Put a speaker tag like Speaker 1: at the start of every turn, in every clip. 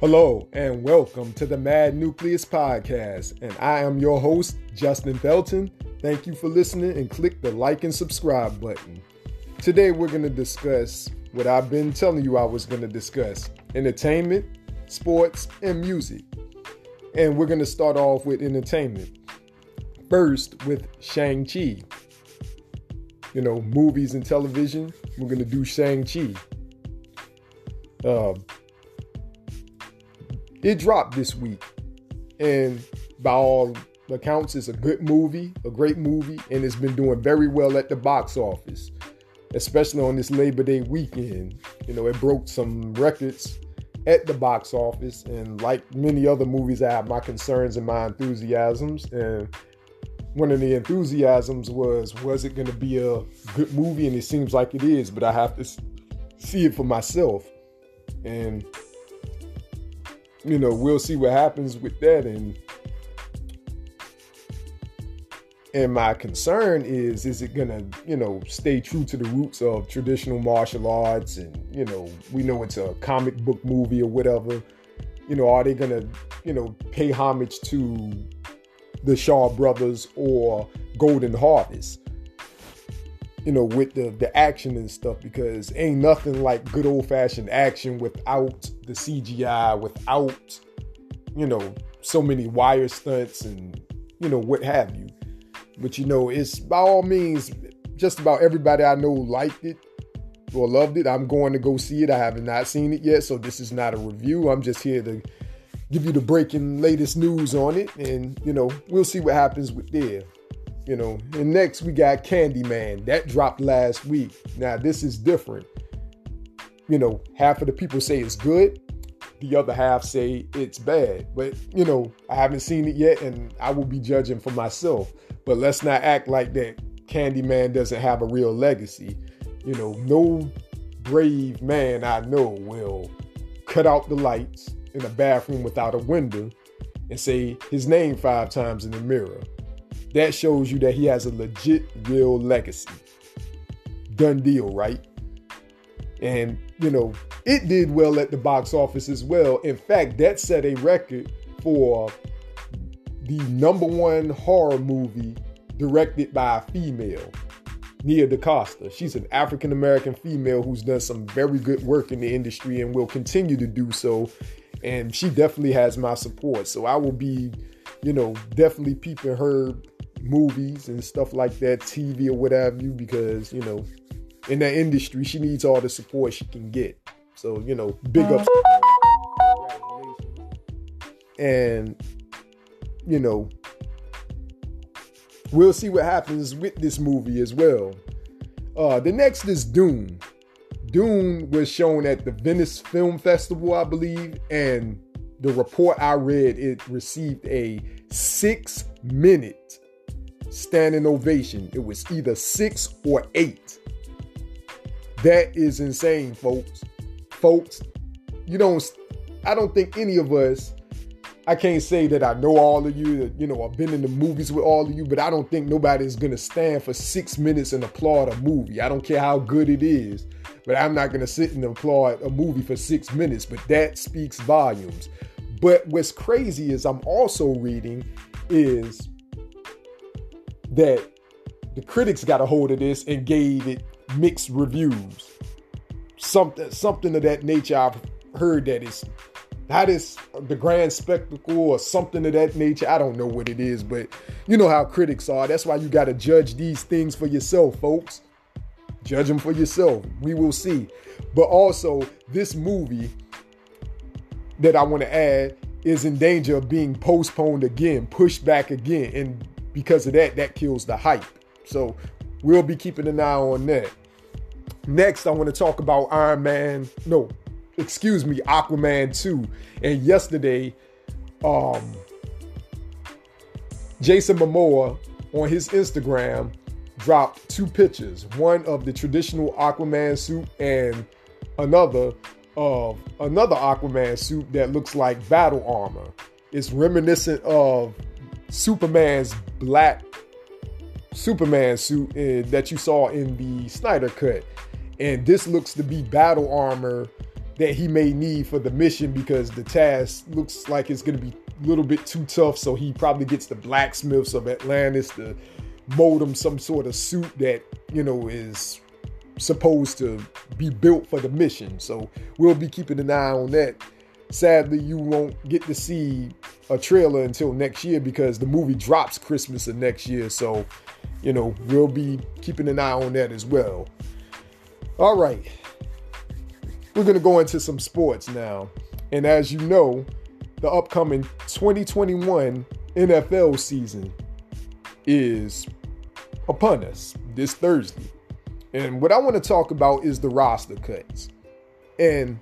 Speaker 1: Hello, and welcome to the Mad Nucleus Podcast. And I am your host, Justin Felton. Thank you for listening and click the like and subscribe button. Today, we're going to discuss what I've been telling you I was going to discuss entertainment, sports, and music. And we're going to start off with entertainment. First, with Shang-Chi. You know, movies and television. We're going to do Shang-Chi. Uh, it dropped this week, and by all accounts, it's a good movie, a great movie, and it's been doing very well at the box office, especially on this Labor Day weekend. You know, it broke some records at the box office, and like many other movies, I have my concerns and my enthusiasms. And one of the enthusiasms was, was it going to be a good movie? And it seems like it is, but I have to see it for myself. And you know, we'll see what happens with that. And and my concern is, is it gonna, you know, stay true to the roots of traditional martial arts? And you know, we know it's a comic book movie or whatever. You know, are they gonna, you know, pay homage to the Shaw brothers or Golden Harvest? You know, with the the action and stuff because ain't nothing like good old fashioned action without the CGI, without you know so many wire stunts and you know what have you. But you know, it's by all means just about everybody I know liked it or loved it. I'm going to go see it. I have not seen it yet, so this is not a review. I'm just here to give you the breaking latest news on it, and you know, we'll see what happens with there you know. And next we got Candyman. That dropped last week. Now this is different. You know, half of the people say it's good, the other half say it's bad. But you know, I haven't seen it yet and I will be judging for myself. But let's not act like that Candyman doesn't have a real legacy. You know, no brave man I know will cut out the lights in a bathroom without a window and say his name five times in the mirror that shows you that he has a legit, real legacy. Done deal, right? And, you know, it did well at the box office as well. In fact, that set a record for the number one horror movie directed by a female, Nia DaCosta. She's an African American female who's done some very good work in the industry and will continue to do so. And she definitely has my support. So I will be, you know, definitely peeping her movies and stuff like that, TV or whatever you, because you know, in that industry, she needs all the support she can get. So you know, big ups. And you know, we'll see what happens with this movie as well. Uh, the next is Dune. Dune was shown at the Venice Film Festival, I believe, and the report I read it received a six minute standing ovation. It was either six or eight. That is insane, folks. Folks, you don't, I don't think any of us, I can't say that I know all of you, that, you know, I've been in the movies with all of you, but I don't think nobody's gonna stand for six minutes and applaud a movie. I don't care how good it is, but I'm not gonna sit and applaud a movie for six minutes, but that speaks volumes. But what's crazy is I'm also reading is that the critics got a hold of this and gave it mixed reviews. Something something of that nature I've heard that is not as the grand spectacle or something of that nature. I don't know what it is, but you know how critics are. That's why you got to judge these things for yourself, folks. Judge them for yourself. We will see. But also, this movie that I want to add is in danger of being postponed again, pushed back again. And because of that, that kills the hype. So we'll be keeping an eye on that. Next, I want to talk about Iron Man. No, excuse me, Aquaman 2. And yesterday, um, Jason Momoa on his Instagram dropped two pictures one of the traditional Aquaman suit and another of another Aquaman suit that looks like battle armor. It's reminiscent of Superman's black Superman suit in, that you saw in the Snyder cut. And this looks to be battle armor that he may need for the mission because the task looks like it's going to be a little bit too tough. So he probably gets the blacksmiths of Atlantis to mold him some sort of suit that, you know, is supposed to be built for the mission. So we'll be keeping an eye on that. Sadly, you won't get to see a trailer until next year because the movie drops Christmas of next year. So, you know, we'll be keeping an eye on that as well. All right. We're going to go into some sports now. And as you know, the upcoming 2021 NFL season is upon us this Thursday. And what I want to talk about is the roster cuts. And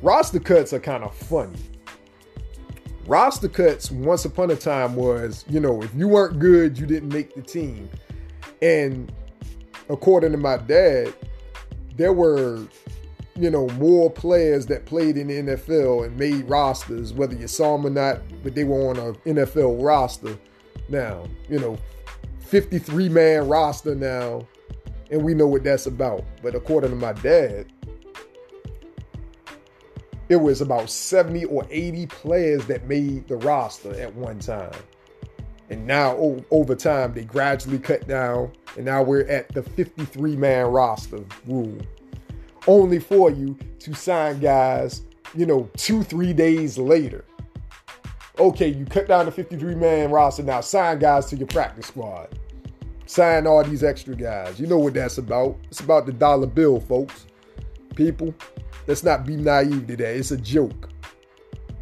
Speaker 1: roster cuts are kind of funny. Roster cuts once upon a time was, you know, if you weren't good, you didn't make the team. And according to my dad, there were you know, more players that played in the NFL and made rosters, whether you saw them or not, but they were on an NFL roster now, you know, 53 man roster now, and we know what that's about. But according to my dad, it was about 70 or 80 players that made the roster at one time. And now, over time, they gradually cut down, and now we're at the 53 man roster rule only for you to sign guys, you know, two, three days later. Okay, you cut down the 53 man roster now, sign guys to your practice squad. Sign all these extra guys. You know what that's about. It's about the dollar bill, folks. People, let's not be naive to that. It's a joke.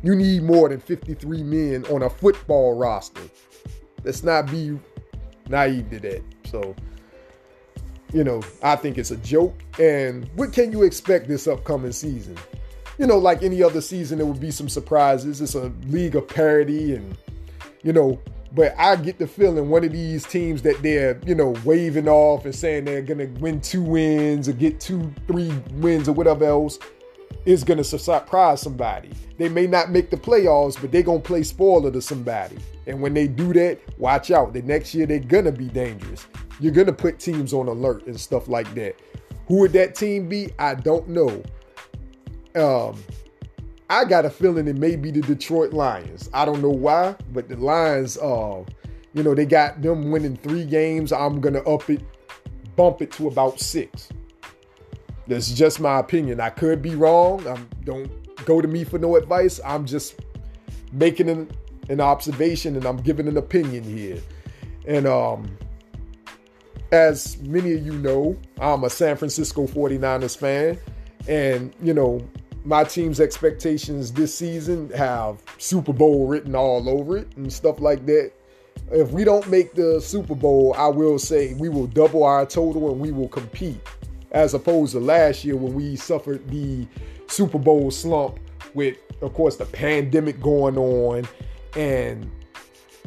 Speaker 1: You need more than 53 men on a football roster. Let's not be naive to that. So, you know, I think it's a joke. And what can you expect this upcoming season? You know, like any other season, there would be some surprises. It's a league of parity, and you know, but I get the feeling one of these teams that they're, you know, waving off and saying they're gonna win two wins or get two, three wins or whatever else is gonna surprise somebody. They may not make the playoffs, but they're gonna play spoiler to somebody. And when they do that, watch out. The next year they're gonna be dangerous you're gonna put teams on alert and stuff like that. Who would that team be? I don't know. Um, I got a feeling it may be the Detroit Lions. I don't know why, but the Lions, uh, you know, they got them winning three games. I'm gonna up it, bump it to about six. That's just my opinion. I could be wrong. I'm, don't go to me for no advice. I'm just making an, an observation and I'm giving an opinion here. And um, as many of you know, I'm a San Francisco 49ers fan. And, you know, my team's expectations this season have Super Bowl written all over it and stuff like that. If we don't make the Super Bowl, I will say we will double our total and we will compete, as opposed to last year when we suffered the Super Bowl slump with, of course, the pandemic going on and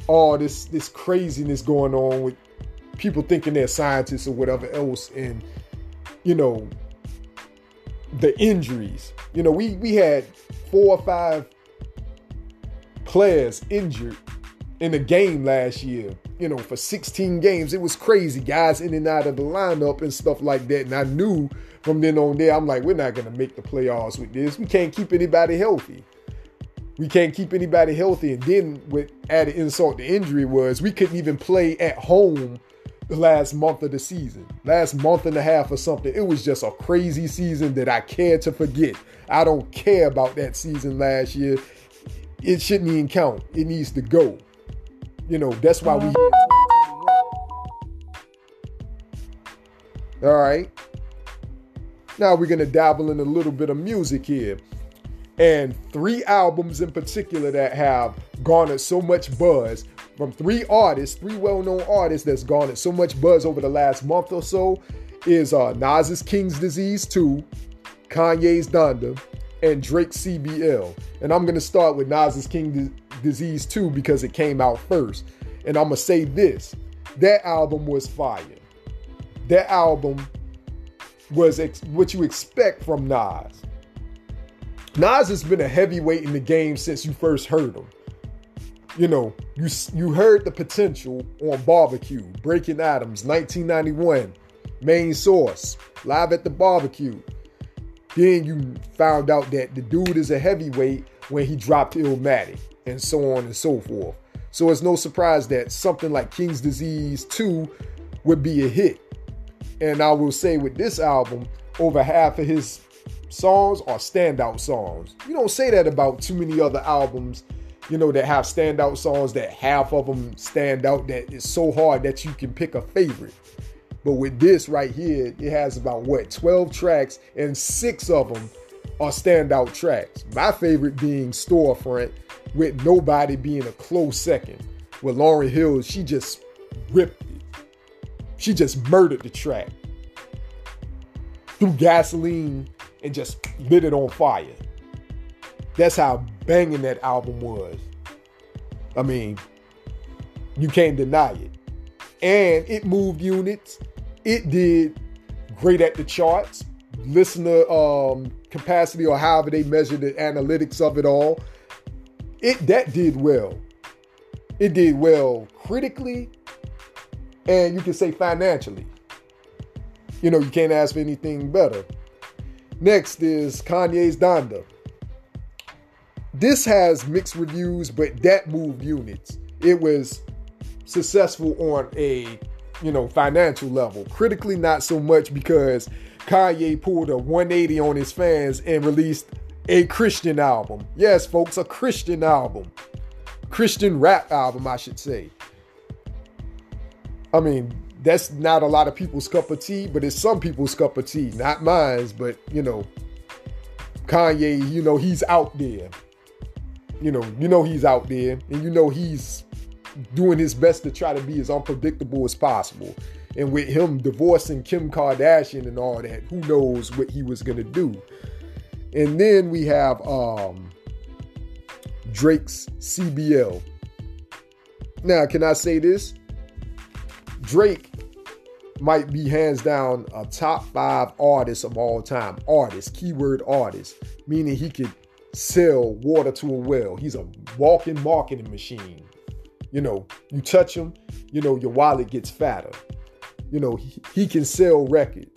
Speaker 1: all this this craziness going on with people thinking they're scientists or whatever else, and you know the injuries. You know, we we had four or five players injured in the game last year. You know, for 16 games, it was crazy. Guys in and out of the lineup and stuff like that. And I knew from then on there, I'm like, we're not gonna make the playoffs with this. We can't keep anybody healthy. We can't keep anybody healthy. And then with added insult to injury was we couldn't even play at home the last month of the season, last month and a half or something. It was just a crazy season that I care to forget. I don't care about that season last year. It shouldn't even count. It needs to go. You know, that's why we All right. Now we're going to dabble in a little bit of music here. And three albums in particular that have garnered so much buzz from three artists, three well-known artists that's garnered so much buzz over the last month or so is uh, Nas's King's Disease 2, Kanye's Donda, and Drake's CBL. And I'm gonna start with Nas's King Disease 2 because it came out first. And I'm gonna say this: that album was fire. That album was ex- what you expect from Nas. Nas has been a heavyweight in the game since you first heard him you know, you you heard the potential on barbecue, Breaking Atoms, 1991, main source, live at the barbecue. Then you found out that the dude is a heavyweight when he dropped Illmatic, and so on and so forth. So it's no surprise that something like King's Disease 2 would be a hit. And I will say with this album, over half of his songs are standout songs. You don't say that about too many other albums, you know, that have standout songs that half of them stand out that it's so hard that you can pick a favorite. But with this right here, it has about what 12 tracks and six of them are standout tracks. My favorite being Store Run, with nobody being a close second. With Lauryn Hill, she just ripped it. She just murdered the track. Threw gasoline and just lit it on fire. That's how banging that album was. I mean, you can't deny it. And it moved units. It did great at the charts. Listener um, capacity or however they measure the analytics of it all. It that did well. It did well critically, and you can say financially. You know, you can't ask for anything better. Next is Kanye's Donda. This has mixed reviews, but that moved units. It was successful on a you know financial level. Critically, not so much because Kanye pulled a 180 on his fans and released a Christian album. Yes, folks, a Christian album. Christian rap album, I should say. I mean, that's not a lot of people's cup of tea, but it's some people's cup of tea. Not mine's, but you know, Kanye, you know, he's out there. You know, you know he's out there, and you know he's doing his best to try to be as unpredictable as possible. And with him divorcing Kim Kardashian and all that, who knows what he was gonna do. And then we have um Drake's CBL. Now, can I say this? Drake might be hands down a top five artist of all time. Artist, keyword artist, meaning he could sell water to a well. He's a walking marketing machine. You know, you touch him, you know, your wallet gets fatter. You know, he, he can sell records.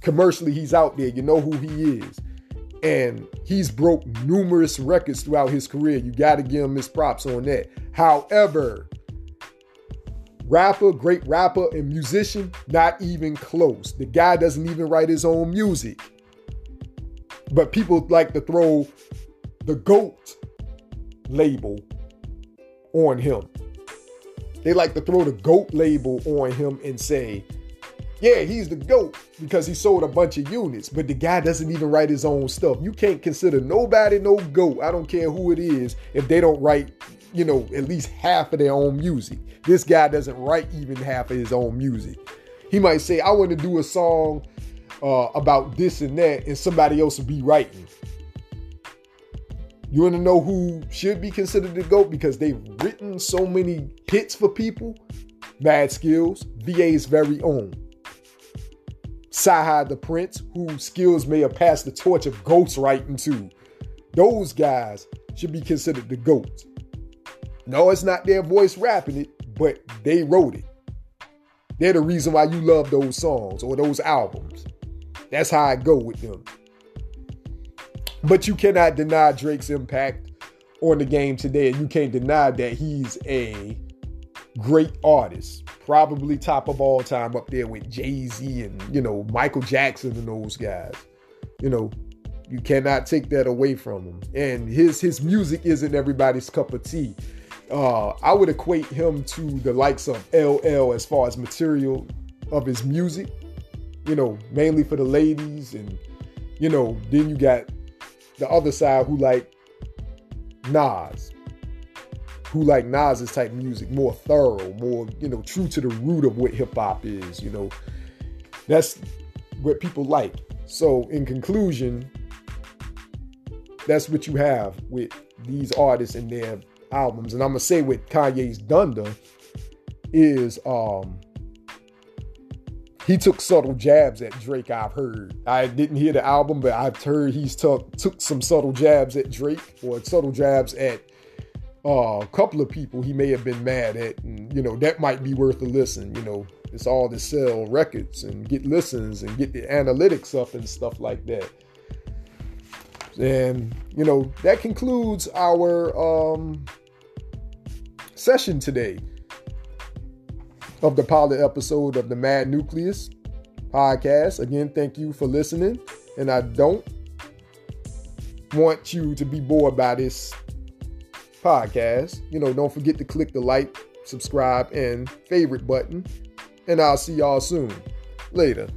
Speaker 1: Commercially, he's out there. You know who he is. And he's broke numerous records throughout his career. You got to give him his props on that. However, rapper, great rapper, and musician, not even close. The guy doesn't even write his own music. But people like to throw the GOAT label on him. They like to throw the GOAT label on him and say, yeah, he's the GOAT because he sold a bunch of units, but the guy doesn't even write his own stuff. You can't consider nobody no GOAT. I don't care who it is if they don't write, you know, at least half of their own music. This guy doesn't write even half of his own music. He might say, I want to do a song uh, about this and that, and somebody else will be writing. You want to know who should be considered the GOAT because they've written so many hits for people? Mad Skillz, VA's very own. CyHi the Prince, whose Skillz may have passed the torch of ghostwriting to. Those guys should be considered the GOAT. No, it's not their voice rapping it, but they wrote it. They're the reason why you love those songs or those albums. That's how I go with them. But you cannot deny Drake's impact on the game today, and you can't deny that he's a great artist. Probably top of all time up there with Jay Z and, you know, Michael Jackson and those guys. You know, you cannot take that away from him. And his his music isn't everybody's cup of tea uh, I would equate him to the likes of LL as far as material of his music, you know, mainly for the ladies. And, you know, then you got the other side who like Nas, who like Nas's type music, more thorough, more, you know, true to the root of what hip hop is, you know. That's what people like. So, in conclusion, that's what you have with these artists and their albums. And I'm gonna say with Kanye's Donda is um he took subtle jabs at Drake. I've heard. I didn't hear the album, but I've heard he's took took some subtle jabs at Drake or subtle jabs at uh, a couple of people he may have been mad at, and you know that might be worth a listen. You know, It's all to sell records and get listens and get the analytics up and stuff like that. And you know that concludes our um, session today of the pilot episode of the Mad Nucleus podcast. Again, thank you for listening. And I don't want you to be bored by this podcast. You know, don't forget to click the like, subscribe, and favorite button. And I'll see y'all soon. Later.